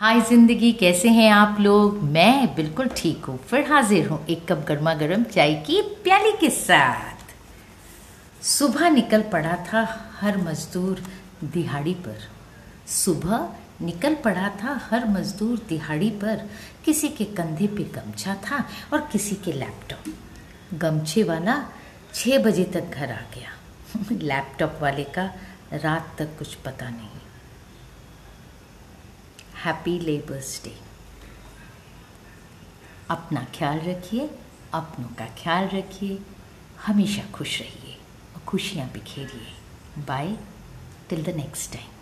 हाय ज़िंदगी, कैसे हैं आप लोग? मैं बिल्कुल ठीक हूँ। फिर हाजिर हूँ एक कप गर्मा गर्म चाय की प्याली के साथ। सुबह निकल पड़ा था हर मजदूर दिहाड़ी पर। सुबह निकल पड़ा था हर मजदूर दिहाड़ी पर। किसी के कंधे पे गमछा था और किसी के लैपटॉप। गमछे वाला छः बजे तक घर आ गया। लैपटॉप वाले का रात तक कुछ पता नहीं। हैप्पी लेबर्स डे अपना ख्याल रखिए, अपनों का ख्याल रखिए, हमेशा खुश रहिए और खुशियाँ बिखेरिए। Bye till the next time